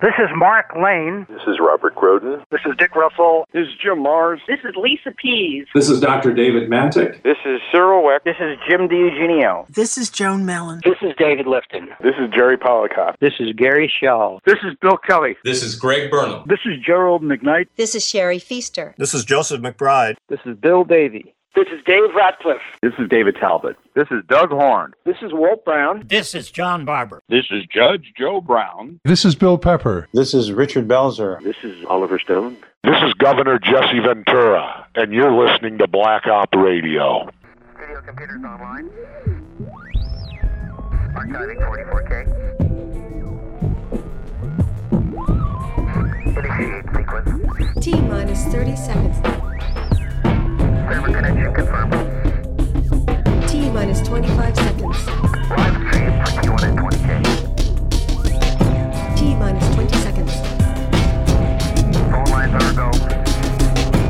This is Mark Lane. This is Robert Groden. This is Dick Russell. This is Jim Marrs. This is Lisa Pease. This is Dr. David Mantik. This is Cyril Wecht. This is Jim DiEugenio. This is Joan Mellen. This is David Lifton. This is Jerry Policoff. This is Gary Shaw. This is Bill Kelly. This is Greg Burnham. This is Gerald McKnight. This is Sherry Fiester. This is Joseph McBride. This is Bill Davy. This is Dave Ratcliffe. This is David Talbot. This is Doug Horne. This is Walt Brown. This is John Barbour. This is Judge Joe Brown. This is Bill Pepper. This is Richard Belzer. This is Oliver Stone. This is Governor Jesse Ventura, and you're listening to Black Op Radio. Video computers online. Archiving 44K. Initiate sequence. T minus 30 seconds. T minus 25 seconds. Live stream 2120K. T minus 20 seconds. Lines are go.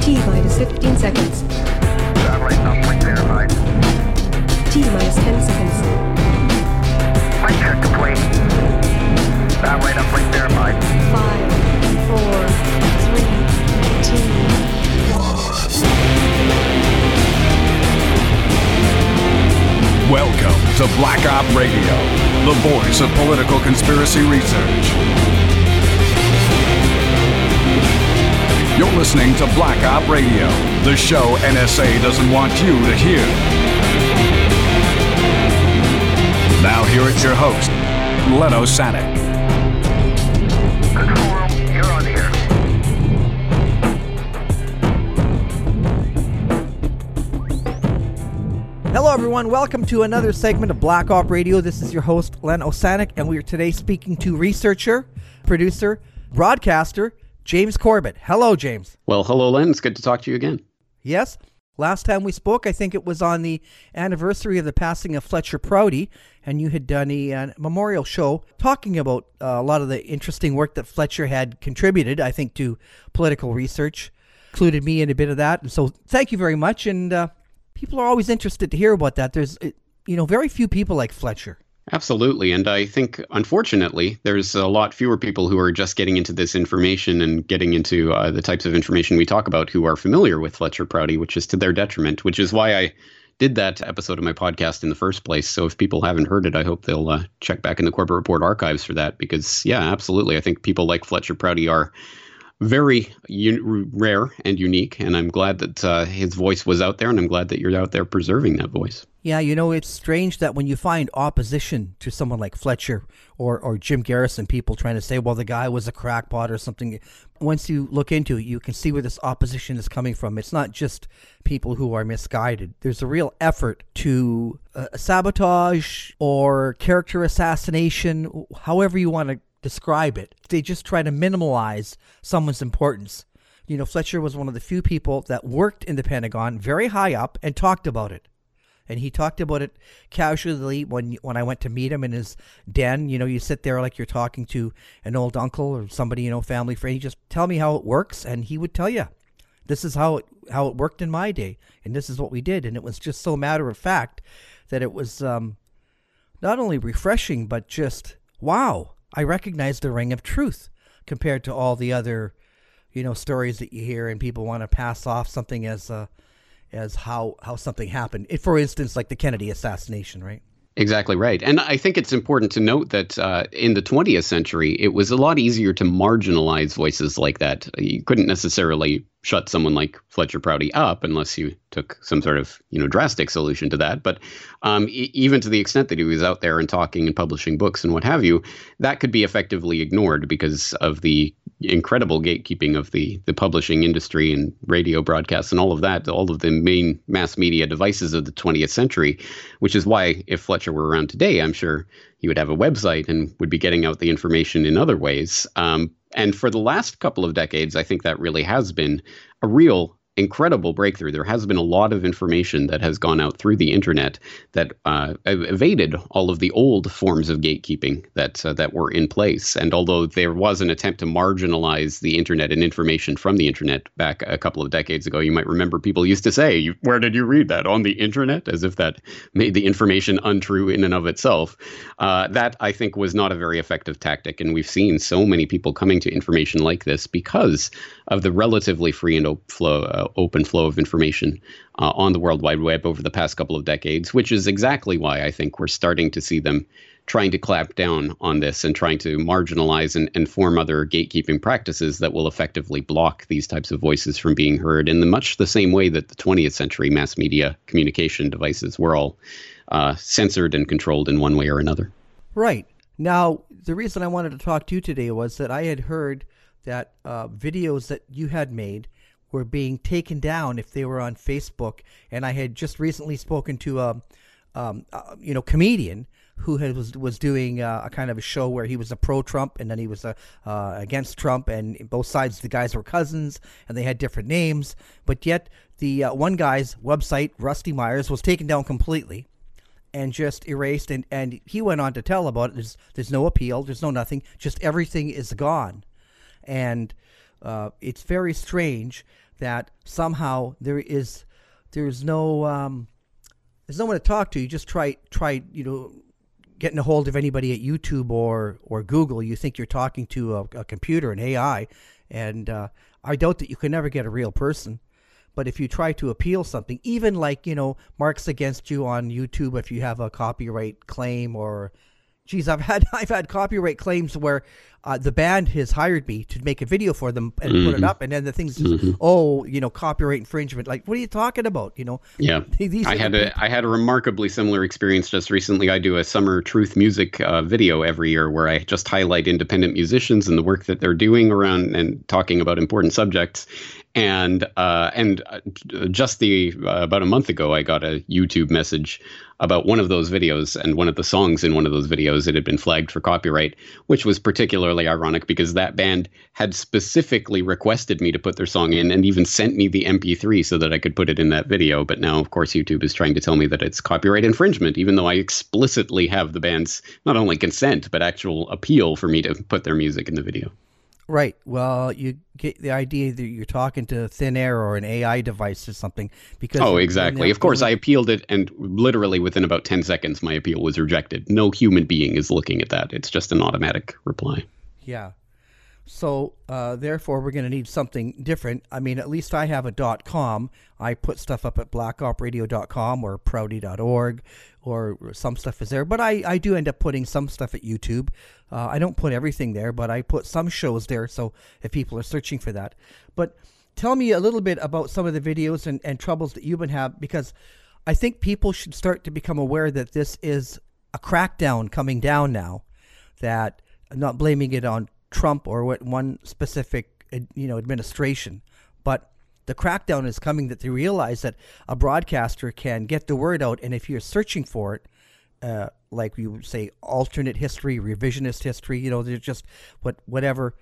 T minus 15 seconds. Satellite verified. T minus 10 seconds. Mic check complete. Satellite uplink verified. Welcome to Black Op Radio, the voice of political conspiracy research. You're listening to Black Op Radio, the show NSA doesn't want you to hear. Now, here is your host, Len Osanic. Hello, everyone. Welcome to another segment of Black Op Radio. This is your host, Len Osanic, and we are today speaking to researcher, producer, broadcaster, James Corbett. Hello, James. Well, hello, Len. It's good to talk to you again. Yes. Last time we spoke, I think it was on the anniversary of the passing of Fletcher Prouty, and you had done a uh, memorial show talking about uh, a lot of the interesting work that Fletcher had contributed, I think, to political research. Included me in a bit of that. And so thank you very much. And uh, people are always interested to hear about that. There's, you know, very few people like Fletcher. Absolutely. And I think, unfortunately, there's a lot fewer people who are just getting into this information and getting into uh, the types of information we talk about who are familiar with Fletcher Prouty, which is to their detriment, which is why I did that episode of my podcast in the first place. So if people haven't heard it, I hope they'll uh, check back in the Corbett Report archives for that because, yeah, absolutely. I think people like Fletcher Prouty are very un- rare and unique, and I'm glad that uh, his voice was out there, and I'm glad that you're out there preserving that voice. Yeah, you know, it's strange that when you find opposition to someone like Fletcher or, or Jim Garrison, people trying to say, well, the guy was a crackpot or something, once you look into it, you can see where this opposition is coming from. It's not just people who are misguided. There's a real effort to uh, sabotage or character assassination, however you want to describe it. They just try to minimize someone's importance. You know, Fletcher was one of the few people that worked in the Pentagon very high up and talked about it. And he talked about it casually when when I went to meet him in his den. You know, you sit there like you're talking to an old uncle or somebody, you know, family friend. You just tell me how it works, and he would tell you, this is how it how it worked in my day, and this is what we did. And it was just so matter of fact that it was um, not only refreshing but just wow. I recognize the ring of truth compared to all the other, you know, stories that you hear and people want to pass off something as uh, as how how something happened. For instance, like the Kennedy assassination, right? Exactly right. And I think it's important to note that uh, in the 20th century, it was a lot easier to marginalize voices like that. You couldn't necessarily shut someone like Fletcher Prouty up unless you took some sort of you know drastic solution to that. But um, e- even to the extent that he was out there and talking and publishing books and what have you, that could be effectively ignored because of the incredible gatekeeping of the the publishing industry and radio broadcasts and all of that, all of the main mass media devices of the 20th century. Which is why if Fletcher were around today, I'm sure he would have a website and would be getting out the information in other ways. Um, and for the last couple of decades, I think that really has been a real incredible breakthrough. There has been a lot of information that has gone out through the internet that uh, evaded all of the old forms of gatekeeping that uh, that were in place. And although there was an attempt to marginalize the internet and information from the internet back a couple of decades ago, you might remember people used to say, "Where did you read that on the internet?" as if that made the information untrue in and of itself. Uh, that I think was not a very effective tactic, and we've seen so many people coming to information like this because of the relatively free and open flow, uh, open flow of information uh, on the World Wide Web over the past couple of decades, which is exactly why I think we're starting to see them trying to clamp down on this and trying to marginalize and, and form other gatekeeping practices that will effectively block these types of voices from being heard in the much the same way that the 20th century mass media communication devices were all uh, censored and controlled in one way or another. Right. Now, the reason I wanted to talk to you today was that I had heard that uh, videos that you had made were being taken down if they were on Facebook, and I had just recently spoken to a, um, uh, you know, comedian who had, was was doing uh, a kind of a show where he was a pro Trump and then he was a, uh, against Trump, and both sides the guys were cousins and they had different names, but yet the uh, one guy's website, Rusty Myers, was taken down completely and just erased, and, and he went on to tell about it. There's there's no appeal, there's no nothing, just everything is gone, and uh, it's very strange that somehow there is there's no um, there's no one to talk to. You just try try you know getting a hold of anybody at YouTube or or Google. You think you're talking to a, a computer, an AI, and uh, I doubt that you can never get a real person. But if you try to appeal something, even like you know marks against you on YouTube, if you have a copyright claim or geez, I've had I've had copyright claims where uh, the band has hired me to make a video for them and mm-hmm. put it Mm-hmm. up, and then the things, mm-hmm. oh, you know, copyright infringement. Like, what are you talking about? You know? Yeah, These I had a I had a remarkably similar experience just recently. I do a summer truth music uh, video every year where I just highlight independent musicians and the work that they're doing around and talking about important subjects. And uh, and uh, just the uh, about a month ago, I got a YouTube message about one of those videos and one of the songs in one of those videos. It had been flagged for copyright, which was particularly ironic because that band had specifically requested me to put their song in and even sent me the MP3 so that I could put it in that video. But now, of course, YouTube is trying to tell me that it's copyright infringement, even though I explicitly have the band's not only consent but actual appeal for me to put their music in the video. Right. Well, you get the idea that you're talking to thin air or an AI device or something. Because oh, exactly. Of course, I appealed it, and literally within about ten seconds, my appeal was rejected. No human being is looking at that. It's just an automatic reply. Yeah. So uh, therefore, we're going to need something different. I mean, at least I have a dot .com. I put stuff up at blackopradio.com or prouty.org, or some stuff is there. But I, I do end up putting some stuff at YouTube. Uh, I don't put everything there, but I put some shows there. So if people are searching for that, but tell me a little bit about some of the videos and, and troubles that you've been having because I think people should start to become aware that this is a crackdown coming down now. That I'm not blaming it on Trump or what one specific you know administration, but the crackdown is coming that they realize that a broadcaster can get the word out, and if you're searching for it, uh, like you say, alternate history, revisionist history, you know, there's just what whatever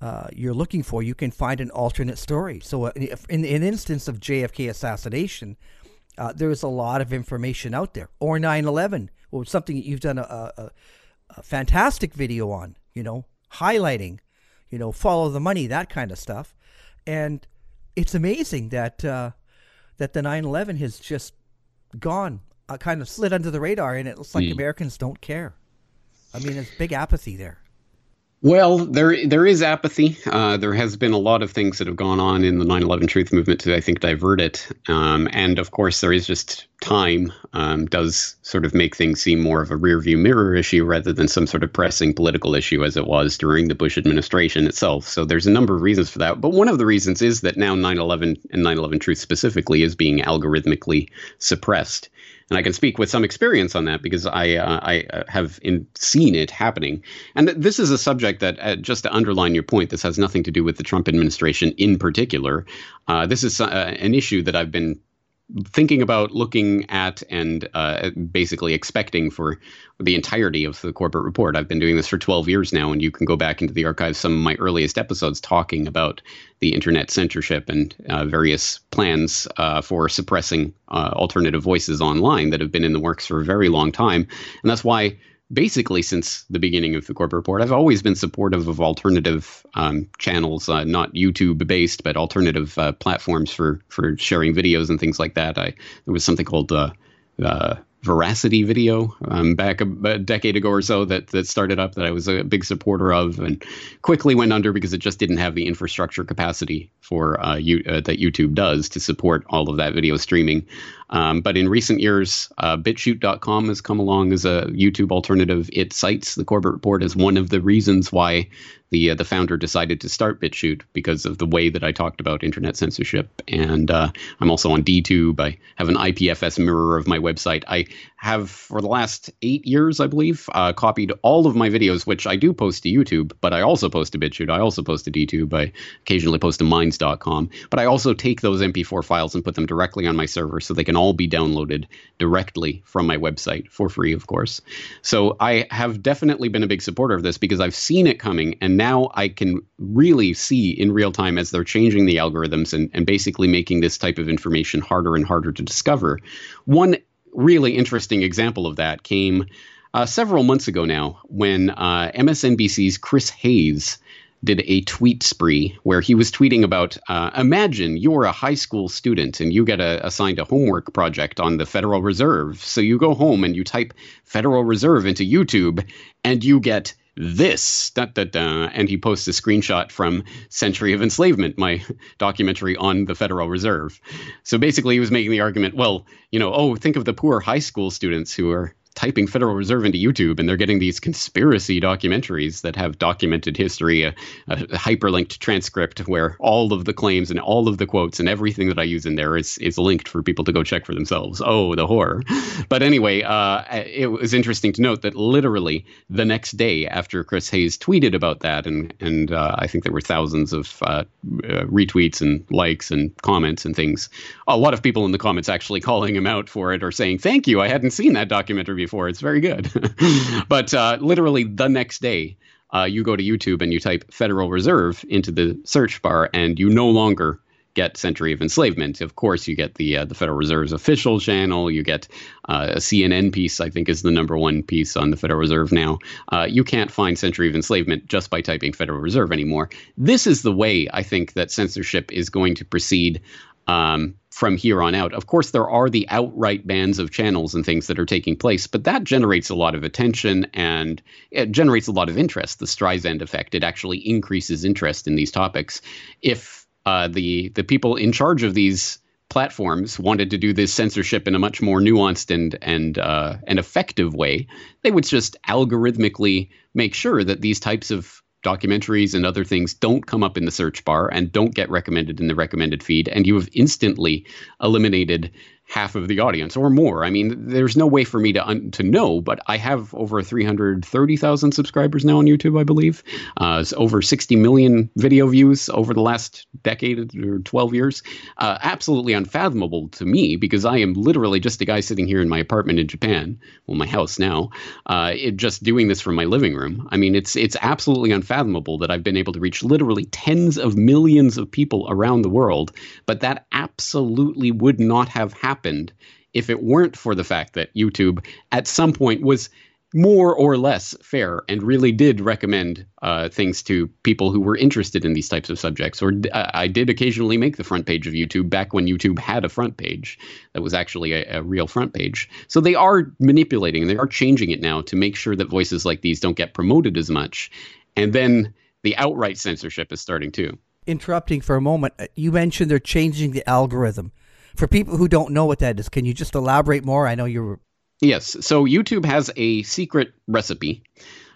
uh, you're looking for, you can find an alternate story. So, uh, in an instance of JFK assassination, uh, there's a lot of information out there, or 9/11, or something that you've done a, a, a fantastic video on, you know, highlighting, you know, follow the money, that kind of stuff. And it's amazing that uh, that the 9/11 has just gone, uh, kind of slid under the radar, and it looks like Mm. Americans don't care. I mean, there's big apathy there. Well, there there is apathy. Uh, there has been a lot of things that have gone on in the 9/11 truth movement to, I think, divert it. Um, and of course, there is just time um, does sort of make things seem more of a rearview mirror issue rather than some sort of pressing political issue as it was during the Bush administration itself. So there's a number of reasons for that. But one of the reasons is that now 9/11 and 9/11 truth specifically is being algorithmically suppressed. And I can speak with some experience on that because I uh, I uh, have in, seen it happening. And this is a subject that, uh, just to underline your point, this has nothing to do with the Trump administration in particular. Uh, this is uh, an issue that I've been thinking about looking at and uh, basically expecting for the entirety of the Corbett Report. I've been doing this for 12 years now, and you can go back into the archives some of my earliest episodes talking about the internet censorship and uh, various plans uh, for suppressing uh, alternative voices online that have been in the works for a very long time. And that's why basically since the beginning of the Corbett Report, I've always been supportive of alternative um, channels, uh, not YouTube based, but alternative uh, platforms for for sharing videos and things like that. I there was something called uh, uh Veracity Video um, back a, a, decade ago or so that that started up that I was a big supporter of and quickly went under because it just didn't have the infrastructure capacity for uh, you, uh, that YouTube does to support all of that video streaming. Um, but in recent years, uh, has come along as a YouTube alternative. It cites the Corbett report as one of the reasons why the uh, the founder decided to start BitChute because of the way that I talked about internet censorship. And uh, I'm also on DTube. I have an IPFS mirror of my website. I have for the last eight years, I believe, uh, copied all of my videos, which I do post to YouTube, but I also post to BitChute. I also post to DTube. I occasionally post to Minds.com. But I also take those MP4 files and put them directly on my server so they can all be downloaded directly from my website for free, of course. So I have definitely been a big supporter of this because I've seen it coming and now I can really see in real time as they're changing the algorithms and, and basically making this type of information harder and harder to discover. One really interesting example of that came uh, several months ago now when uh, MSNBC's Chris Hayes did a tweet spree where he was tweeting about uh, imagine you're a high school student and you get a, assigned a homework project on the Federal Reserve. So you go home and you type Federal Reserve into YouTube and you get this, da, da, da, and he posts a screenshot from Century of Enslavement, my documentary on the Federal Reserve. So basically, he was making the argument, well, you know, oh, think of the poor high school students who are typing Federal Reserve into YouTube and they're getting these conspiracy documentaries that have documented history, a, a, hyperlinked transcript where all of the claims and all of the quotes and everything that I use in there is is linked for people to go check for themselves. Oh, the horror! But anyway, uh, it was interesting to note that literally the next day after Chris Hayes tweeted about that, and and uh, I think there were thousands of uh, uh retweets and likes and comments and things. A lot of people in the comments actually calling him out for it or saying, "Thank you, I hadn't seen that documentary." Before. It's very good. but uh, literally the next day, uh, you go to YouTube and you type Federal Reserve into the search bar, and you no longer get Century of Enslavement. Of course, you get the uh, the Federal Reserve's official channel. You get uh, a CNN piece. I think is the number one piece on the Federal Reserve now. Uh, you can't find Century of Enslavement just by typing Federal Reserve anymore. This is the way I think that censorship is going to proceed. Um, from here on out. Of course, there are the outright bans of channels and things that are taking place, but that generates a lot of attention and it generates a lot of interest. The Streisand effect, it actually increases interest in these topics. If uh, the the people in charge of these platforms wanted to do this censorship in a much more nuanced and and uh, and effective way, they would just algorithmically make sure that these types of documentaries and other things don't come up in the search bar and don't get recommended in the recommended feed, and you have instantly eliminated half of the audience or more. I mean, there's no way for me to un- to know, but I have over 330,000 subscribers now on YouTube, I believe. Uh, it's over 60 million video views over the last decade or 12 years. Uh, absolutely unfathomable to me because I am literally just a guy sitting here in my apartment in Japan, well, my house now, uh, it, just doing this from my living room. I mean, it's it's absolutely unfathomable that I've been able to reach literally tens of millions of people around the world, but that absolutely would not have happened happened if it weren't for the fact that YouTube at some point was more or less fair and really did recommend uh, things to people who were interested in these types of subjects. Or uh, I did occasionally make the front page of YouTube back when YouTube had a front page that was actually a, a real front page. So they are manipulating, they are changing it now to make sure that voices like these don't get promoted as much. And then the outright censorship is starting too. Interrupting for a moment, uh, you mentioned they're changing the algorithm for people who don't know what that is, can you just elaborate more? I know you're. Yes. So YouTube has a secret recipe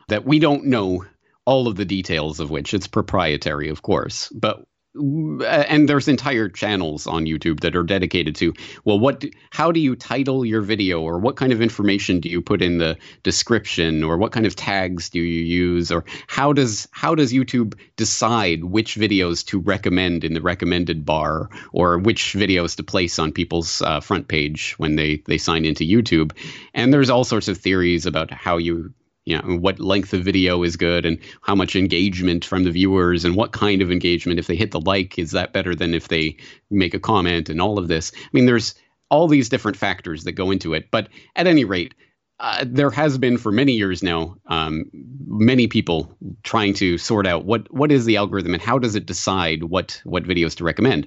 that we don't know all of the details of which it's proprietary, of course. But and there's entire channels on YouTube that are dedicated to well what how do you title your video or what kind of information do you put in the description or what kind of tags do you use or how does how does YouTube decide which videos to recommend in the recommended bar or which videos to place on people's uh, front page when they they sign into YouTube? And there's all sorts of theories about how you you know what length of video is good and how much engagement from the viewers and what kind of engagement. If they hit the like is that better than if they make a comment and all of this? I mean there's all these different factors that go into it. But at any rate uh, there has been for many years now um, many people trying to sort out what what is the algorithm and how does it decide what what videos to recommend.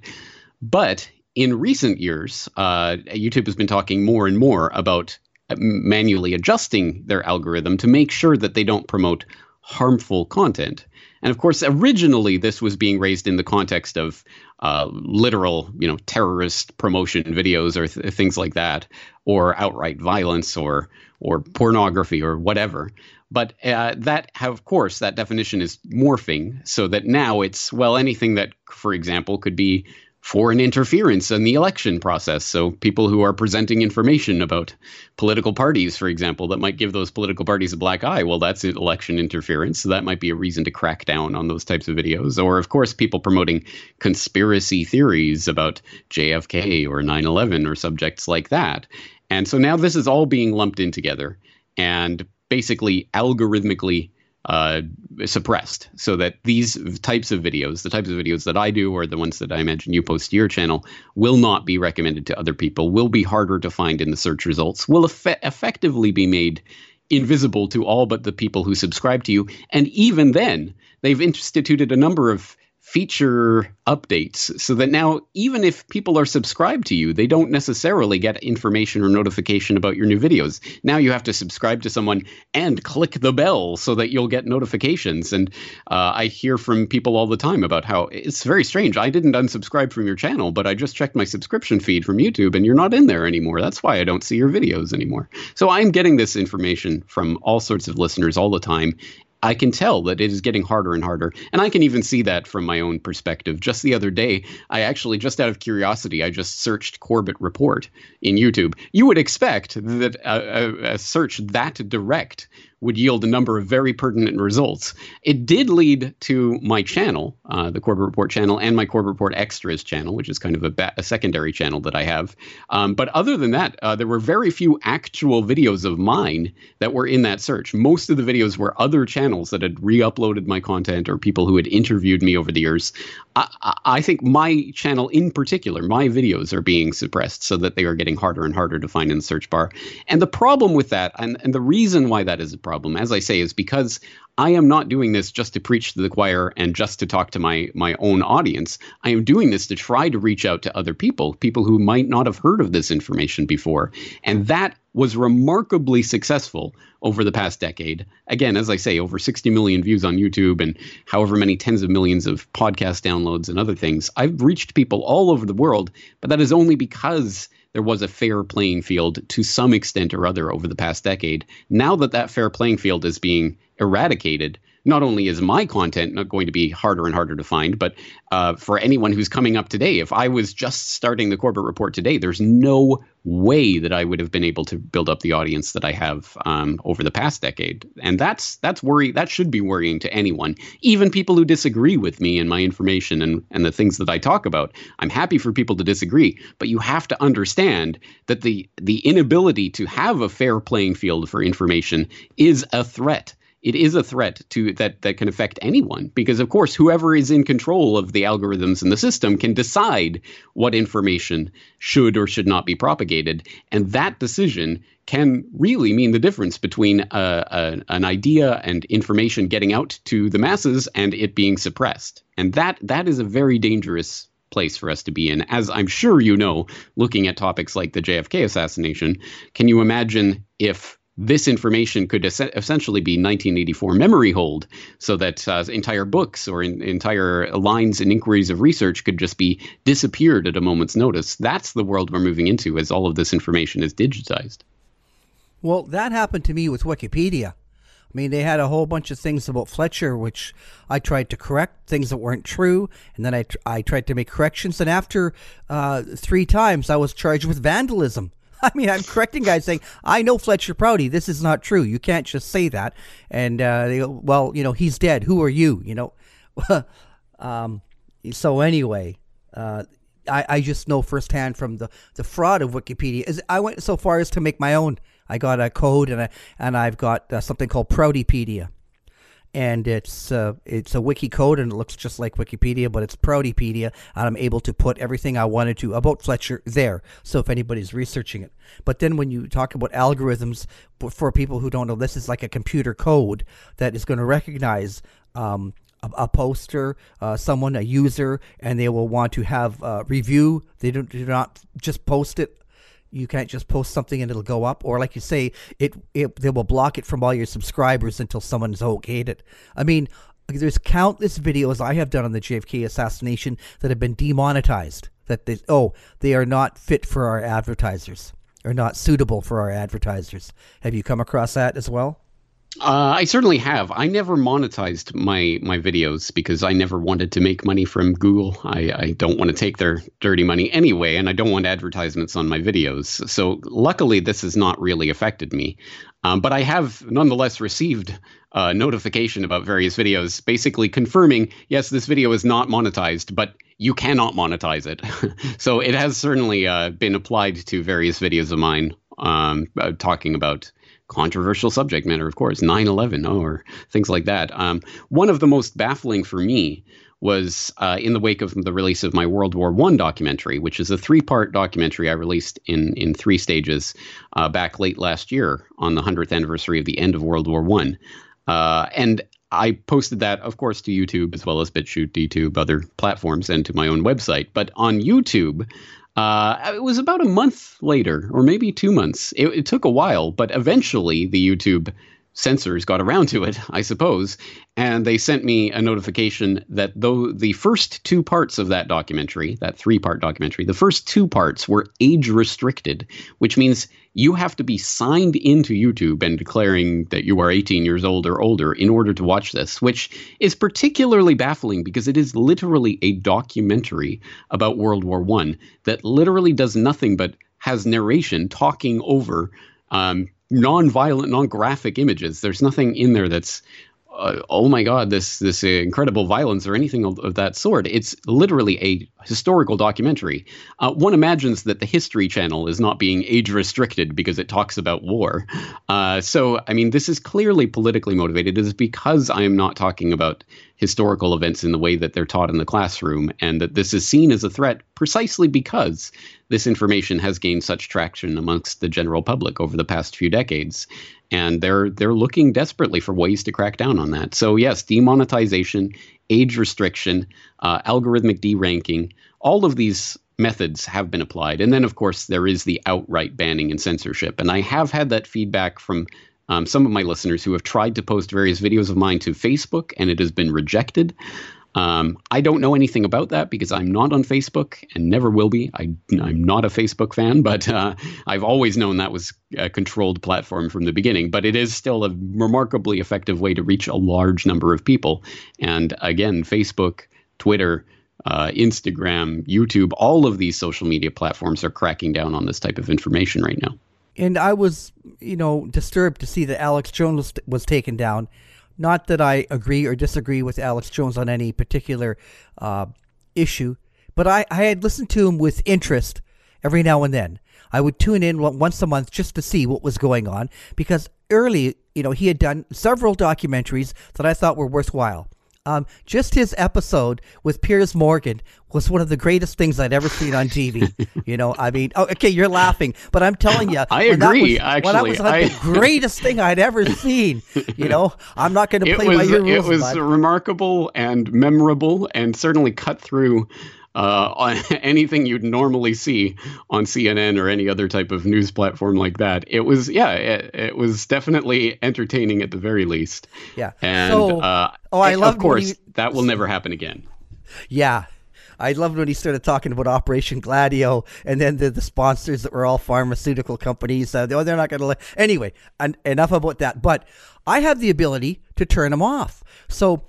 But in recent years uh, youtube has been talking more and more about manually adjusting their algorithm to make sure that they don't promote harmful content. And of course, originally this was being raised in the context of uh, literal, you know, terrorist promotion videos or th- things like that, or outright violence, or or pornography, or whatever. But uh, that, of course, that definition is morphing so that now it's well anything that, for example, could be foreign interference in the election process. So, people who are presenting information about political parties, for example, that might give those political parties a black eye, well, that's election interference. So, that might be a reason to crack down on those types of videos. Or, of course, people promoting conspiracy theories about JFK or 9 11 or subjects like that. And so now this is all being lumped in together and basically algorithmically uh, suppressed so that these types of videos, the types of videos that I do or the ones that I imagine you post to your channel, will not be recommended to other people, will be harder to find in the search results, will eff- effectively be made invisible to all but the people who subscribe to you. And even then, they've instituted a number of feature updates so that now even if people are subscribed to you they don't necessarily get information or notification about your new videos. Now you have to subscribe to someone and click the bell so that you'll get notifications. And uh, i hear from people all the time about how it's very strange. I didn't unsubscribe from your channel but i just checked my subscription feed from youtube and you're not in there anymore. That's why i don't see your videos anymore. So i'm getting this information from all sorts of listeners all the time I can tell that it is getting harder and harder. And I can even see that from my own perspective. Just the other day, I actually, just out of curiosity, I just searched Corbett Report in YouTube. You would expect that a, a, a search that direct would yield a number of very pertinent results. It did lead to my channel, uh, the Corbett Report channel, and my Corbett Report Extras channel, which is kind of a, ba- a secondary channel that I have. Um, but other than that, uh, there were very few actual videos of mine that were in that search. Most of the videos were other channels that had re uploaded my content or people who had interviewed me over the years. I, I think my channel in particular, my videos are being suppressed so that they are getting harder and harder to find in the search bar. And the problem with that, and, and the reason why that is a problem, problem, as I say, is because I am not doing this just to preach to the choir and just to talk to my my own audience. I am doing this to try to reach out to other people, people who might not have heard of this information before. And that was remarkably successful over the past decade. Again, as I say, over 60 million views on YouTube and however many tens of millions of podcast downloads and other things. I've reached people all over the world, but that is only because there was a fair playing field to some extent or other over the past decade. Now that that fair playing field is being eradicated, not only is my content not going to be harder and harder to find, but uh, for anyone who's coming up today, if I was just starting the Corbett Report today, there's no way that I would have been able to build up the audience that I have um, over the past decade, and that's that's worry. That should be worrying to anyone, even people who disagree with me and my information and and the things that I talk about. I'm happy for people to disagree, but you have to understand that the the inability to have a fair playing field for information is a threat it is a threat to that that can affect anyone because of course whoever is in control of the algorithms in the system can decide what information should or should not be propagated and that decision can really mean the difference between uh, a, an idea and information getting out to the masses and it being suppressed and that that is a very dangerous place for us to be in. As I'm sure you know, looking at topics like the JFK assassination, can you imagine if this information could es- essentially be 1984 memory hold so that uh, entire books or in, entire lines and inquiries of research could just be disappeared at a moment's notice. That's the world we're moving into as all of this information is digitized. Well, that happened to me with Wikipedia. I mean, they had a whole bunch of things about Fletcher, which I tried to correct, things that weren't true, and then I, I tried to make corrections. And after uh, three times, I was charged with vandalism. I mean, I'm correcting guys saying, I know Fletcher Prouty. This is not true. You can't just say that. And uh, they go, well, you know, he's dead. Who are you? You know? um, so, anyway, uh, I, I just know firsthand from the, the fraud of Wikipedia. Is I went so far as to make my own. I got a code and I and I've got uh, something called Proutypedia, and it's uh, it's a wiki code and it looks just like Wikipedia, but it's Proutypedia, and I'm able to put everything I wanted to about Fletcher there. So if anybody's researching it, but then when you talk about algorithms for- people who don't know, this is like a computer code that is going to recognize. Um, a, poster, uh, someone, a user, and they will want to have uh, review. They don't do not just post it you can't just post something and it'll go up. Or like you say it, it they will block it from all your subscribers until someone's okayed it. I mean there's countless videos i have done on the jfk assassination that have been demonetized that they oh they are not fit for our advertisers or not suitable for our advertisers. Have you come across that as well Uh, I certainly have. I never monetized my my videos because I never wanted to make money from Google. I, I don't want to take their dirty money anyway, and I don't want advertisements on my videos. So luckily, this has not really affected me. Um, but I have nonetheless received uh, notification about various videos, basically confirming yes, this video is not monetized, but you cannot monetize it. so it has certainly uh, been applied to various videos of mine um, uh, talking about controversial subject matter, of course, 9 11 or things like that. Um, one of the most baffling for me was uh, in the wake of the release of my World War One documentary, which is a three-part documentary I released in in three stages uh, back late last year on the hundredth anniversary of the end of World War One, uh, and I posted that, of course, to YouTube as well as BitChute, DTube, other platforms, and to my own website. But on YouTube, uh, it was about a month later, or maybe two months. It, it took a while, but eventually the YouTube censors got around to it, I suppose, and they sent me a notification that though the first two parts of that documentary, that three part documentary, the first two parts were age restricted, which means you have to be signed into YouTube and declaring that you are 18 years old or older in order to watch this, which is particularly baffling because it is literally a documentary about World War One that literally does nothing but has narration talking over um, non-violent, non-graphic images. There's nothing in there that's uh, oh my god this this incredible violence or anything of, of that sort. It's literally a historical documentary. Uh, one imagines that the history channel is not being age restricted because it talks about war. Uh, so i mean this is clearly politically motivated. It is because i am not talking about historical events in the way that they're taught in the classroom and that this is seen as a threat precisely because this information has gained such traction amongst the general public over the past few decades and they're they're looking desperately for ways to crack down on that. So yes, demonetization, age restriction, uh, algorithmic deranking, all of these methods have been applied, and then of course there is the outright banning and censorship. And I have had that feedback from. Um, some of my listeners who have tried to post various videos of mine to Facebook and it has been rejected. Um, I don't know anything about that because I'm not on Facebook and never will be. I, am not a Facebook fan, but uh, I've always known that was a controlled platform from the beginning. But it is still a remarkably effective way to reach a large number of people. And again, Facebook, Twitter, uh, Instagram, YouTube, all of these social media platforms are cracking down on this type of information right now. And I was, you know, disturbed to see that Alex Jones was, was taken down. Not that I agree or disagree with Alex Jones on any particular uh, issue, but I, I had listened to him with interest every now and then. I would tune in once a month just to see what was going on because early, you know, he had done several documentaries that I thought were worthwhile. Um, just his episode with Piers Morgan was one of the greatest things I'd ever seen on TV. you know, I mean, oh, okay, you're laughing, but I'm telling you, I when that agree, was- actually. that was like I- the greatest thing I'd ever seen. You know, I'm not going to play was by your it was bud. remarkable and memorable and certainly cut through uh, on anything you'd normally see on CNN or any other type of news platform like that. It was yeah, it, it was definitely entertaining at the very least. Yeah. And So- uh, oh, I love. of course you- that will never happen again. Yeah. I loved when he started talking about Operation Gladio, and then the, the sponsors that were all pharmaceutical companies. Uh, they're not going to let. Anyway, en- enough about that. But I have the ability to turn them off. So,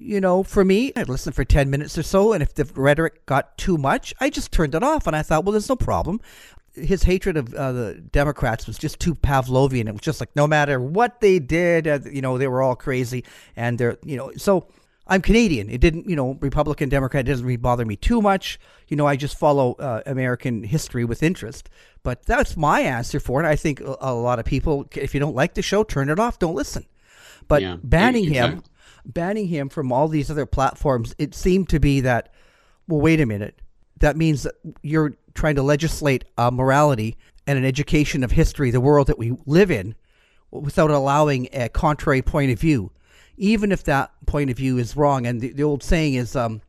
you know, for me, I'd listen for 10 minutes or so, and if the rhetoric got too much, I just turned it off. And I thought, well, there's no problem. His hatred of uh, the Democrats was just too Pavlovian. It was just like no matter what they did, uh, you know, they were all crazy. And they're, you know, so I'm Canadian. It didn't, you know, Republican, Democrat doesn't really bother me too much. You know, I just follow uh, American history with interest. But that's my answer for it. I think a, a lot of people, if you don't like the show, turn it off. Don't listen. But Yeah, banning exactly. him, banning him from all these other platforms, it seemed to be that. Well, wait a minute. That means that you're trying to legislate uh, morality and an education of history, the world that we live in, without allowing a contrary point of view, even if that point of view is wrong. And the, the old saying is, um,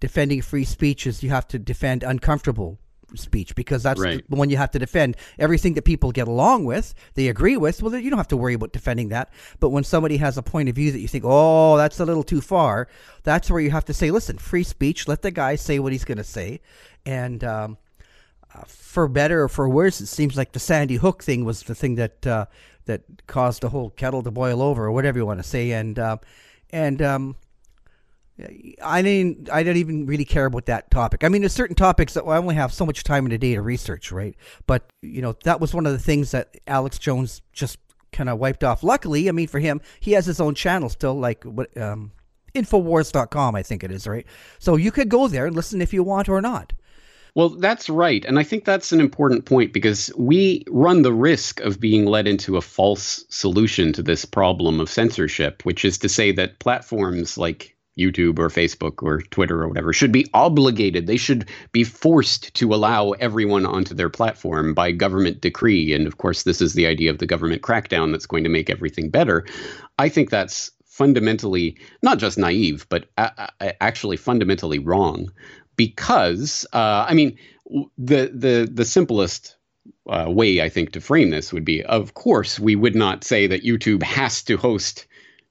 defending free speech is you have to defend uncomfortable speech because that's Right. the one you have to defend. Everything that people get along with, they agree with, well, you don't have to worry about defending that. But when somebody has a point of view that you think, oh, that's a little too far, that's where you have to say, listen, free speech, let the guy say what he's going to say. And um, uh, for better or for worse, it seems like the Sandy Hook thing was the thing that uh, that caused the whole kettle to boil over, or whatever you want to say. And uh, and um, I didn't. I didn't even really care about that topic. I mean, there's certain topics that I only have so much time in a day to research, right? But you know, that was one of the things that Alex Jones just kind of wiped off. Luckily, I mean, for him, he has his own channel still, like what um, Infowars.com, I think it is, right? So you could go there and listen if you want or not. Well, that's right. And I think that's an important point because we run the risk of being led into a false solution to this problem of censorship, which is to say that platforms like YouTube or Facebook or Twitter or whatever should be obligated. They should be forced to allow everyone onto their platform by government decree. And of course, this is the idea of the government crackdown that's going to make everything better. I think that's fundamentally not just naive, but a- a- actually fundamentally wrong because uh, I mean the the the simplest uh, way I think to frame this would be, of course, we would not say that YouTube has to host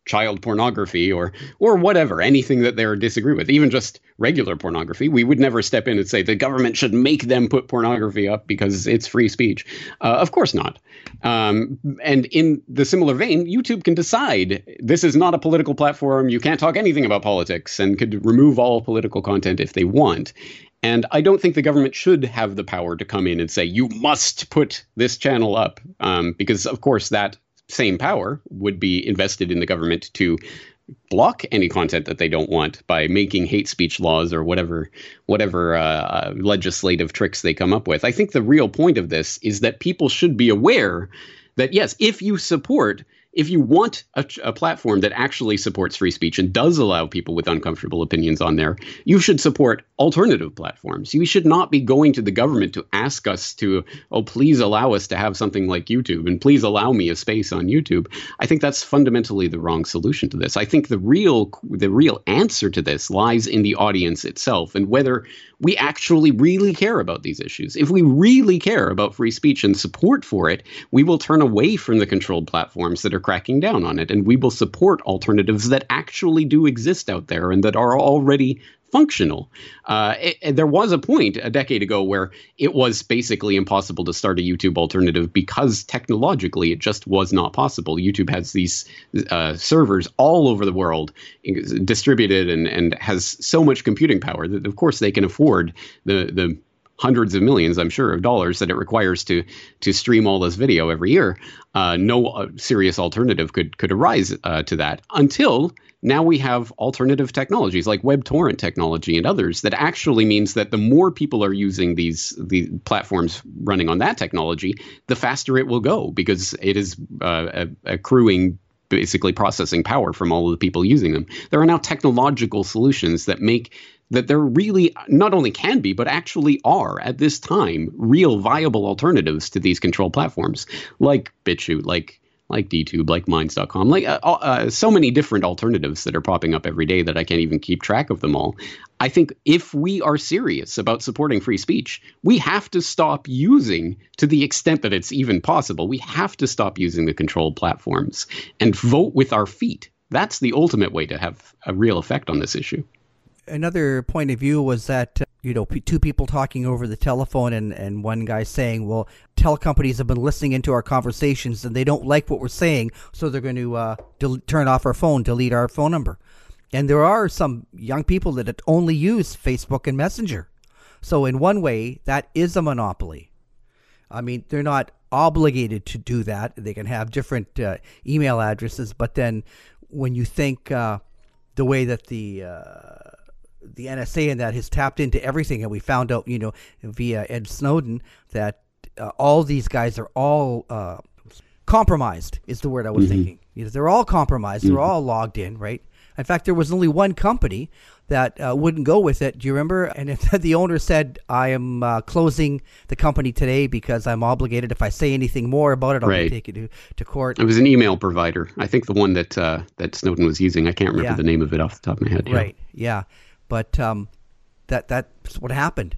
child pornography or or whatever anything that they disagree with even just regular pornography we would never step in and say the government should make them put pornography up because it's free speech uh, of course not um, and in the similar vein youtube can decide this is not a political platform you can't talk anything about politics and could remove all political content if they want and I don't think the government should have the power to come in and say, you must put this channel up. Um, because, of course, that same power would be invested in the government to block any content that they don't want by making hate speech laws or whatever whatever uh, uh, legislative tricks they come up with. I think the real point of this is that people should be aware that yes, if you support if you want a, a, platform that actually supports free speech and does allow people with uncomfortable opinions on there, you should support alternative platforms. You should not be going to the government to ask us to, oh, please allow us to have something like YouTube and please allow me a space on YouTube. I think that's fundamentally the wrong solution to this. I think the real the real answer to this lies in the audience itself and whether we actually really care about these issues. If we really care about free speech and support for it, we will turn away from the controlled platforms that are cracking down on it, and we will support alternatives that actually do exist out there and that are already functional. Uh, it, there was a point a decade ago where it was basically impossible to start a YouTube alternative because technologically it just was not possible. YouTube has these uh, servers all over the world distributed and, and has so much computing power that, of course, they can afford the the hundreds of millions, I'm sure, of dollars that it requires to to stream all this video every year. Uh, no uh, serious alternative could could arise uh, to that until now we have alternative technologies like web torrent technology and others that actually means that the more people are using these the platforms running on that technology, the faster it will go because it is uh, accruing basically processing power from all of the people using them. There are now technological solutions that make that there really not only can be, but actually are at this time real viable alternatives to these control platforms like BitChute, like like DTube, like Minds.com, like uh, uh, so many different alternatives that are popping up every day that I can't even keep track of them all. I think if we are serious about supporting free speech, we have to stop using, to the extent that it's even possible, we have to stop using the controlled platforms and vote with our feet. That's the ultimate way to have a real effect on this issue. another point of view was that uh, you know p- two people talking over the telephone and and one guy saying well telecompanies have been listening into our conversations and they don't like what we're saying so they're going to uh, del- turn off our phone delete our phone number. And there are some young people that only use facebook and messenger. So in one way that is a monopoly. I mean they're not obligated to do that. They can have different uh, email addresses but then when you think uh, the way that the uh, the NSA and that has tapped into everything, and we found out, you know, via Ed Snowden that uh, all these guys are all uh, compromised. Is the word I was thinking. You know, they're all compromised. They're all logged in, right? In fact, there was only one company that uh, wouldn't go with it. Do you remember? And if the owner said, "I am uh, closing the company today because I'm obligated. If I say anything more about it, I'll Right. take it to, to court." It was an email provider. I think the one that uh, that Snowden was using. I can't remember Yeah. the name of it off the top of my head. yeah. Right. Yeah. But um, that that's what happened.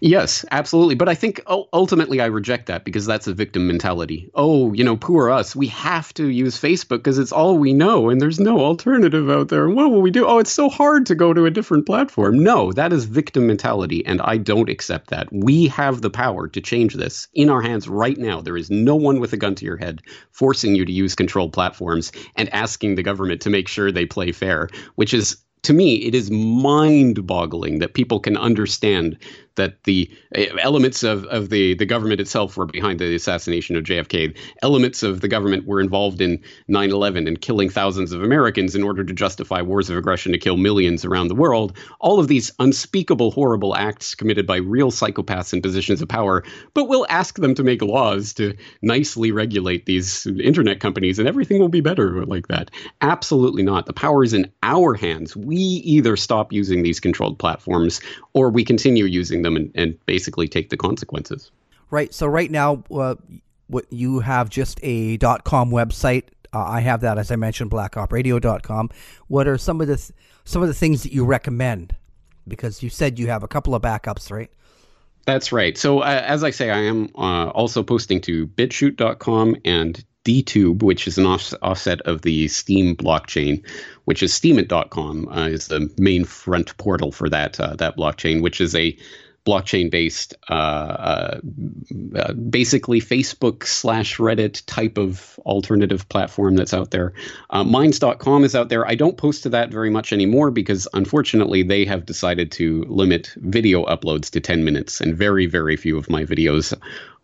Yes, absolutely. But I think ultimately I reject that because that's a victim mentality. Oh, you know, poor us. We have to use Facebook because it's all we know and there's no alternative out there. And what will we do? Oh, it's so hard to go to a different platform. No, that is victim mentality and I don't accept that. We have the power to change this in our hands right now. There is no one with a gun to your head forcing you to use controlled platforms and asking the government to make sure they play fair, which is to me, it is mind boggling that people can understand that the uh, elements of, of the, the government itself were behind the assassination of JFK. Elements of the government were involved in 9 11 and killing thousands of Americans in order to justify wars of aggression to kill millions around the world. All of these unspeakable, horrible acts committed by real psychopaths in positions of power, but we'll ask them to make laws to nicely regulate these internet companies and everything will be better like that. Absolutely not. The power is in our hands. We either stop using these controlled platforms or we continue using them and, and basically take the consequences. Right. So right now, uh, what you have just a .com website. Uh, I have that, as I mentioned, blackopradio.com. What are some of the th- some of the things that you recommend? Because you said you have a couple of backups, right? That's right. So, uh, as I say, I am uh, also posting to bitchute.com and DTube, which is an off- offset of the Steem blockchain, which is steemit.com uh, is the main front portal for that uh, that blockchain, which is a blockchain based, uh, uh, uh, basically Facebook slash Reddit type of alternative platform that's out there. Uh, Minds.com is out there. I don't post to that very much anymore because unfortunately they have decided to limit video uploads to 10 minutes, and very, very few of my videos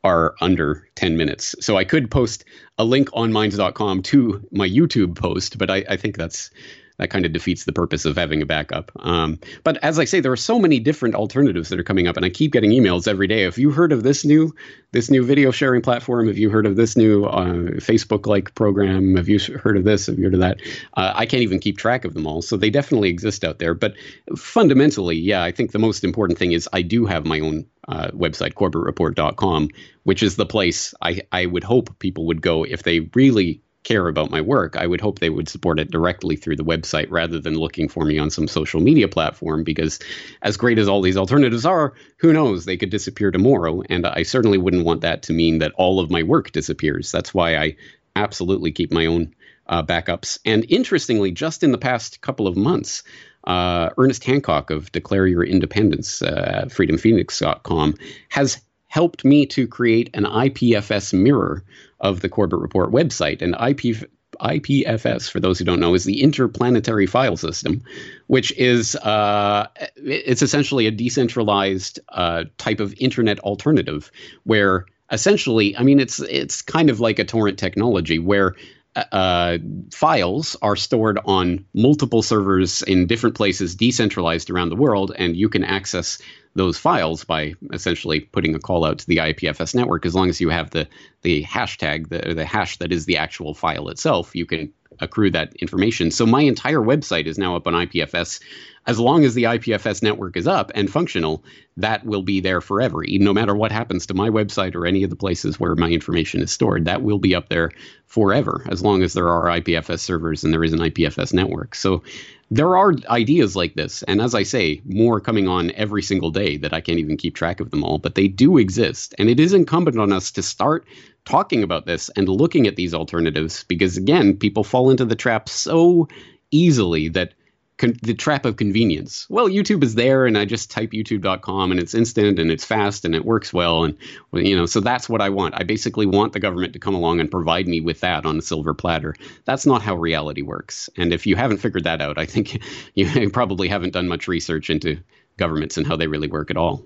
are under 10 minutes. So I could post a link on minds.com to my YouTube post, but I, I think that's that kind of defeats the purpose of having a backup. Um, but as I say, there are so many different alternatives that are coming up, and I keep getting emails every day. Have you heard of this new this new video sharing platform? Have you heard of this new uh, Facebook like program? Have you heard of this? Have you heard of that? Uh, I can't even keep track of them all, so they definitely exist out there. But fundamentally, yeah, I think the most important thing is I do have my own uh, website, corbettreport.com, which is the place I, I would hope people would go if they really care about my work. I would hope they would support it directly through the website rather than looking for me on some social media platform because as great as all these alternatives are, who knows, they could disappear tomorrow. And I certainly wouldn't want that to mean that all of my work disappears. That's why I absolutely keep my own uh, backups. And interestingly, just in the past couple of months, uh, Ernest Hancock of Declare Your Independence, uh, freedomphoenix.com, has helped me to create an IPFS mirror of the Corbett Report website. And IP, IPFS, for those who don't know, is the Interplanetary File System, which is uh, it's essentially a decentralized uh, type of internet alternative where essentially, I mean, it's it's kind of like a torrent technology where uh, files are stored on multiple servers in different places, decentralized around the world, and you can access those files by essentially putting a call out to the IPFS network. As long as you have the the hashtag, the the hash that is the actual file itself, you can accrue that information. So my entire website is now up on IPFS. As long as the IPFS network is up and functional, that will be there forever. No matter what happens to my website or any of the places where my information is stored, that will be up there forever as long as there are IPFS servers and there is an IPFS network. So there are ideas like this. And as I say, more coming on every single day that I can't even keep track of them all, but they do exist. And it is incumbent on us to start talking about this and looking at these alternatives because, again, people fall into the trap so easily that con- the trap of convenience. Well, YouTube is there, and I just type YouTube.com, and it's instant, and it's fast, and it works well, and you know, so that's what I want. I basically want the government to come along and provide me with that on a silver platter. That's not how reality works. And if you haven't figured that out, I think you probably haven't done much research into governments and how they really work at all.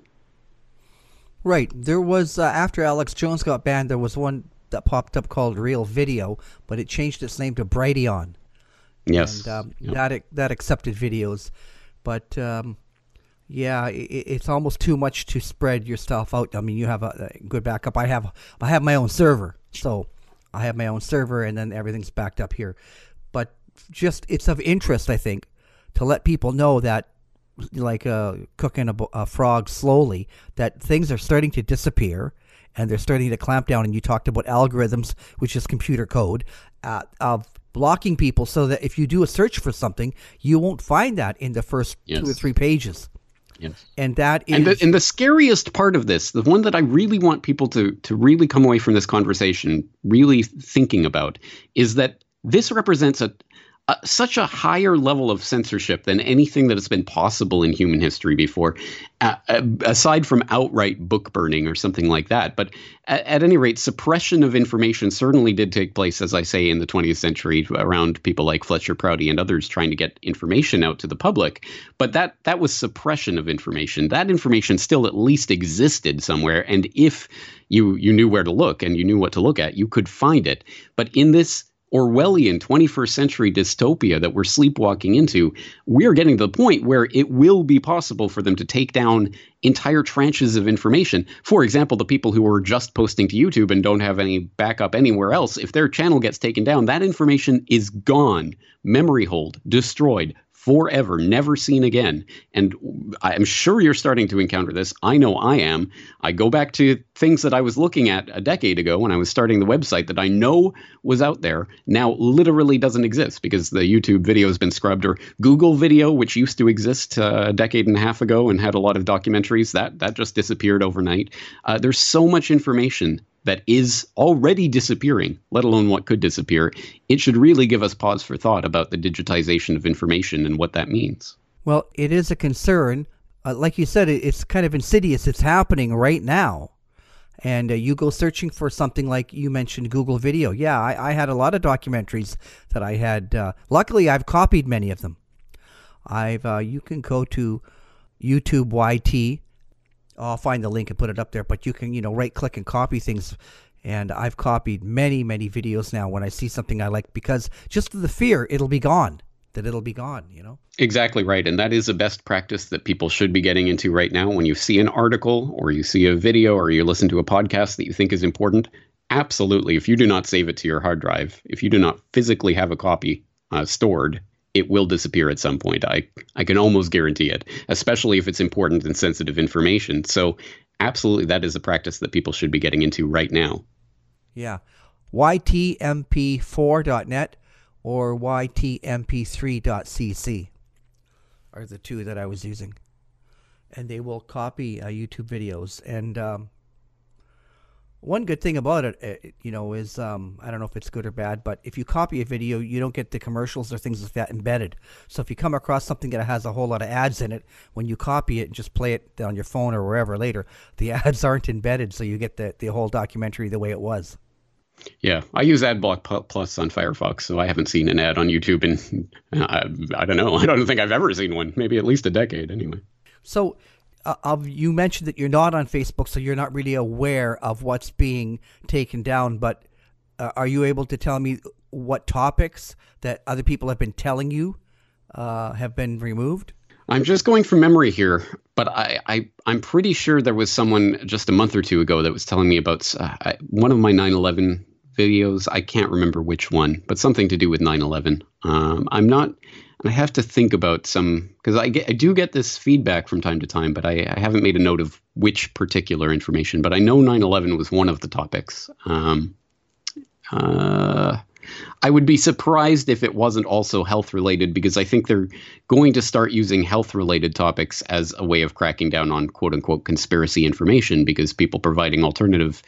Right. There was uh, after Alex Jones got banned, there was one that popped up called Real Video, but it changed its name to Brighteon. Yes. and um, Yep. that that accepted videos, but um, yeah, i it's almost too much to spread yourself out. I mean, you have a, a good backup. I have I have my own server, so I have my own server, and then everything's backed up here. But just it's of interest, I think, to let people know that like uh, cooking a, a frog slowly, that things are starting to disappear and they're starting to clamp down. And you talked about algorithms, which is computer code, uh, of blocking people so that if you do a search for something, you won't find that in the first two or three pages. Yes. And that is And the, and the scariest part of this, the one that I really want people to to really come away from this conversation really thinking about, is that this represents a, a such a higher level of censorship than anything that has been possible in human history before, uh, uh, aside from outright book burning or something like that. But at, at any rate, suppression of information certainly did take place, as I say, in the 20th century around people like Fletcher Prouty and others trying to get information out to the public. But that that was suppression of information. That information still at least existed somewhere, and if you you knew where to look and you knew what to look at, you could find it. But in this Orwellian 21st century dystopia that we're sleepwalking into, we're getting to the point where it will be possible for them to take down entire tranches of information. For example, the people who are just posting to YouTube and don't have any backup anywhere else, if their channel gets taken down, that information is gone, memory hold, destroyed, forever, never seen again. And I'm sure you're starting to encounter this. I know I am. I go back to things that I was looking at a decade ago when I was starting the website that I know was out there, now literally doesn't exist because the YouTube video has been scrubbed, or Google video, which used to exist uh, a decade and a half ago and had a lot of documentaries, that, that just disappeared overnight. Uh, there's so much information that is already disappearing, let alone what could disappear, it should really give us pause for thought about the digitization of information and what that means. well, it is a concern. Uh, like you said, it's kind of insidious. It's happening right now. And uh, you go searching for something like you mentioned Google Video. Yeah, I, I had a lot of documentaries that I had. Uh, luckily, I've copied many of them. I've uh, you can go to YouTube YT. I'll find the link and put it up there. But you can you know right click and copy things. And I've copied many many videos now when I see something I like because just the fear it'll be gone that it'll be gone. You know. Exactly right. And that is a best practice that people should be getting into right now. When you see an article or you see a video or you listen to a podcast that you think is important, absolutely. If you do not save it to your hard drive, if you do not physically have a copy uh, stored, it will disappear at some point. I, I can almost guarantee it, especially if it's important and sensitive information. So, absolutely, that is a practice that people should be getting into right now. Yeah. YTMP4.net or YTMP3.cc are the two that I was using. And they will copy uh, YouTube videos. And um, one good thing about it, uh, you know, is um, I don't know if it's good or bad, but if you copy a video, you don't get the commercials or things like that embedded. So if you come across something that has a whole lot of ads in it, when you copy it and just play it on your phone or wherever later, the ads aren't embedded, so you get the, the whole documentary the way it was. Yeah, I use AdBlock Plus on Firefox, so I haven't seen an ad on YouTube in uh, I don't know. I don't think I've ever seen one. Maybe at least a decade, anyway. So, of you mentioned that you're not on Facebook, so you're not really aware of what's being taken down. But uh, are you able to tell me what topics that other people have been telling you uh, have been removed? I'm just going from memory here, but I, I I'm pretty sure there was someone just a month or two ago that was telling me about uh, I- one of my 9/11 videos. I can't remember which one, but something to do with 9/11. Um, I'm not. I have to think about some because I get I do get this feedback from time to time, but I, I haven't made a note of which particular information. But I know 9/11 was one of the topics. Um, uh, I would be surprised if it wasn't also health related because I think they're going to start using health related topics as a way of cracking down on quote unquote conspiracy information because people providing alternative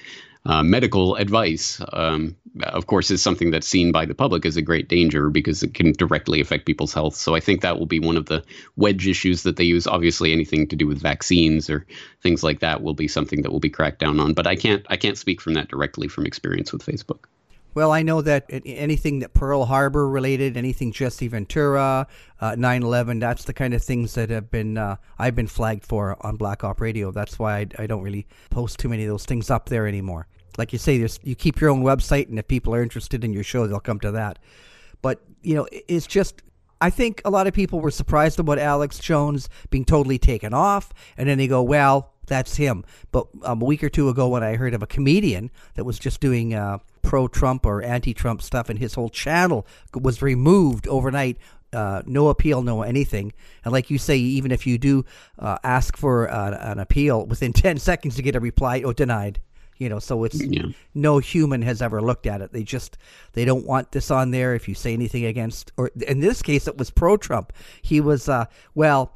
uh, medical advice, um, of course, is something that's seen by the public as a great danger because it can directly affect people's health. So I think that will be one of the wedge issues that they use. Obviously, anything to do with vaccines or things like that will be something that will be cracked down on. But I can't I can't speak from that directly from experience with Facebook. Well, I know that anything that Pearl Harbor related, anything Jesse Ventura, uh, 9/11, that's the kind of things that have been uh, I've been flagged for on Black Op Radio. That's why I, I don't really post too many of those things up there anymore. Like you say, you keep your own website, and if people are interested in your show, they'll come to that. But you know, it's just I think a lot of people were surprised about Alex Jones being totally taken off, and then they go, "Well, that's him." But um, a week or two ago, when I heard of a comedian that was just doing uh, pro-Trump or anti-Trump stuff, and his whole channel was removed overnight. Uh, no appeal, no anything. And like you say, even if you do uh, ask for uh, an appeal, within 10 seconds you get a reply, oh, denied. You know, so it's Yeah. no human has ever looked at it. They just they don't want this on there. If you say anything against, or in this case, it was pro-Trump. He was uh, well.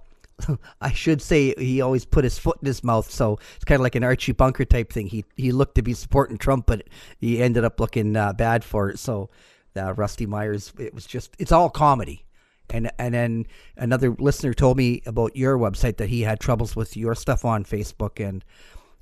I should say he always put his foot in his mouth, so it's kind of like an Archie Bunker type thing. He he looked to be supporting Trump, but he ended up looking uh, bad for it. So, uh, Rusty Myers, it was just it's all comedy. And and then another listener told me about your website that he had troubles with your stuff on Facebook, and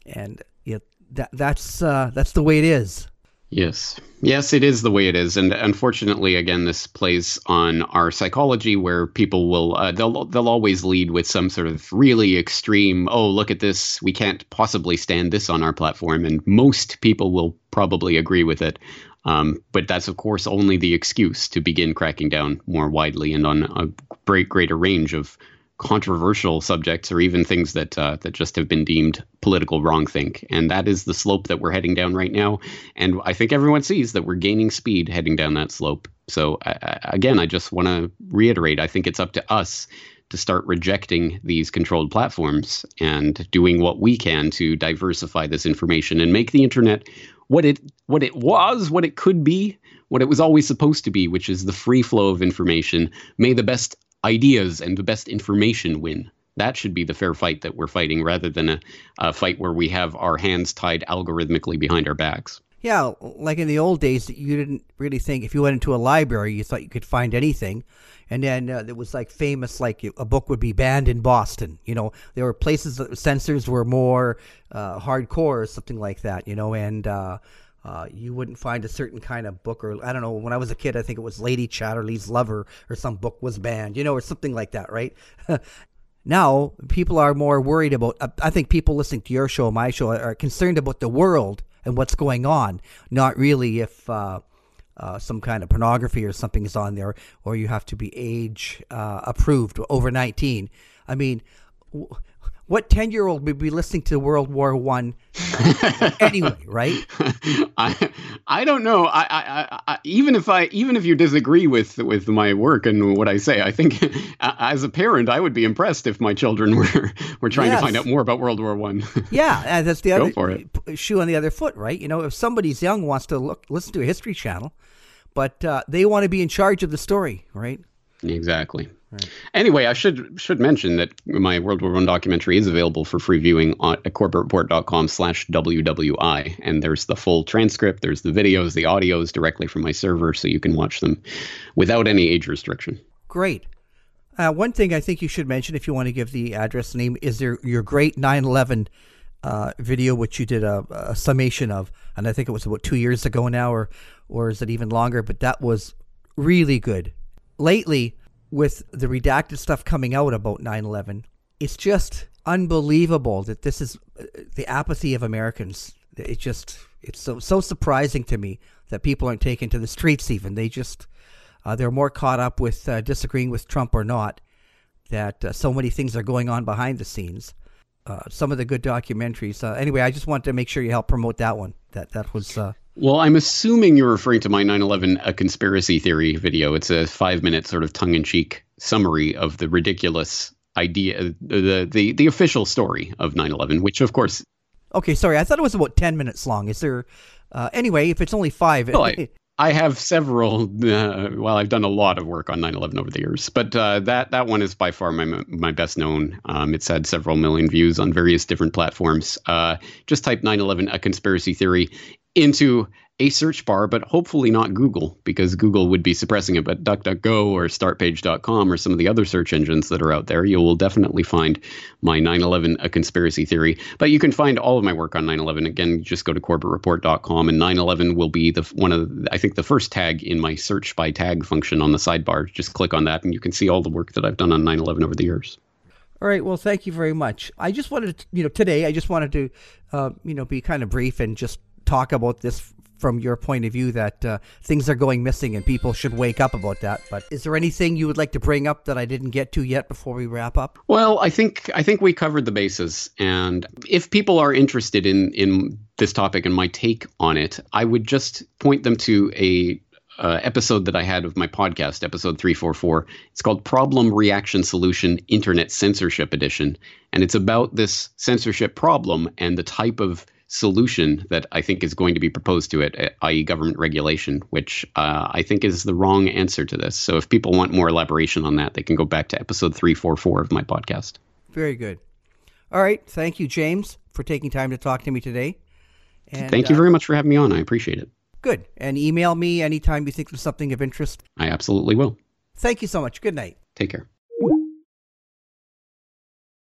and yeah, that that's uh, that's the way it is. Yes. Yes, it is the way it is. And unfortunately, again, this plays on our psychology where people will, uh, they'll, they'll always lead with some sort of really extreme, oh, look at this. We can't possibly stand this on our platform. And most people will probably agree with it. Um, but that's, of course, only the excuse to begin cracking down more widely and on a great, greater range of controversial subjects or even things that uh, that just have been deemed political wrongthink. And that is the slope that we're heading down right now. And I think everyone sees that we're gaining speed heading down that slope. So I, again, I just want to reiterate: I think it's up to us to start rejecting these controlled platforms and doing what we can to diversify this information and make the internet what it what it was, what it could be, what it was always supposed to be, which is the free flow of information. May the best ideas and the best information win. That should be the fair fight that we're fighting rather than a, a fight where we have our hands tied algorithmically behind our backs. Yeah, like in the old days, you didn't really think if you went into a library, you thought you could find anything. And then uh, there was like famous, like a book would be banned in Boston. You know, there were places that censors were more uh, hardcore or something like that. You know, and uh, uh, you wouldn't find a certain kind of book or I don't know. When I was a kid, I think it was Lady Chatterley's Lover or some book was banned. You know, or something like that, right? now people are more worried about. uh, I think people listening to your show, my show, are concerned about the world and what's going on, not really if. Uh, uh, some kind of pornography or something is on there, or you have to be age uh, approved over 19. I mean, w- what 10 year old would be listening to World War One anyway, right? I I don't know. I, I, I even if I even if you disagree with with my work and what I say, I think as a parent, I would be impressed if my children were were trying Yes. to find out more about World War One. Yeah, that's the other shoe on the other foot, right? You know, if somebody's young wants to look listen to a history channel, but uh, they want to be in charge of the story, right? Exactly. Anyway, I should should mention that my World War One documentary is available for free viewing on at corbettreport.com slash WWI. And there's the full transcript, there's the videos, the audios directly from my server, so you can watch them without any age restriction. Great. Uh, one thing I think you should mention, if you want to give the address name, is there your great 9/11 uh, video, which you did a, a summation of, and I think it was about two years ago now, or or is it even longer? But that was really good. Lately, with the redacted stuff coming out about 9/11, it's just unbelievable that this is uh, the apathy of Americans. It just it's so so surprising to me that people aren't taken to the streets. Even they just uh, they're more caught up with uh, disagreeing with Trump or not. That uh, so many things are going on behind the scenes. Uh, some of the good documentaries. Uh, anyway, I just wanted to make sure you help promote that one. That that was Well, I'm assuming you're referring to my 9 11 A Conspiracy Theory video. It's a five minute sort of tongue in cheek summary of the ridiculous idea, the, the, the official story of 9 11, which, of course, okay. Sorry, I thought it was about ten minutes long. Is there? Uh, anyway, if it's only five, Well, I, I have several. Uh, well, I've done a lot of work on 9/11 over the years, but uh, that that one is by far my my best known. Um, it's had several million views on various different platforms. Uh, just type 9/11 a conspiracy theory into a search bar, but hopefully not Google because Google would be suppressing it. But DuckDuckGo or StartPage.com or some of the other search engines that are out there, you will definitely find my 9/11 a conspiracy theory. But you can find all of my work on 9/11. Again, just go to CorbettReport.com, and 9/11 will be the one of I think the first tag in my search by tag function on the sidebar. Just click on that, and you can see all the work that I've done on 9/11 over the years. All right. Well, thank you very much. I just wanted, to, you know, today I just wanted to, uh, you know, be kind of brief and just talk about this from your point of view that uh, things are going missing and people should wake up about that. But is there anything you would like to bring up that I didn't get to yet before we wrap up? Well, I think I think we covered the bases, and if people are interested in in this topic and my take on it, I would just point them to a uh, episode that I had of my podcast, episode 344. It's called Problem Reaction Solution Internet Censorship Edition. And it's about this censorship problem and the type of solution that I think is going to be proposed to it, uh, i.e., government regulation, which uh, I think is the wrong answer to this. So if people want more elaboration on that, they can go back to episode 344 of my podcast. Very good. All right. Thank you, James, for taking time to talk to me today. And, Thank you uh, very much for having me on. I appreciate it. Good. And email me anytime you think there's something of interest. I absolutely will. Thank you so much. Good night. Take care.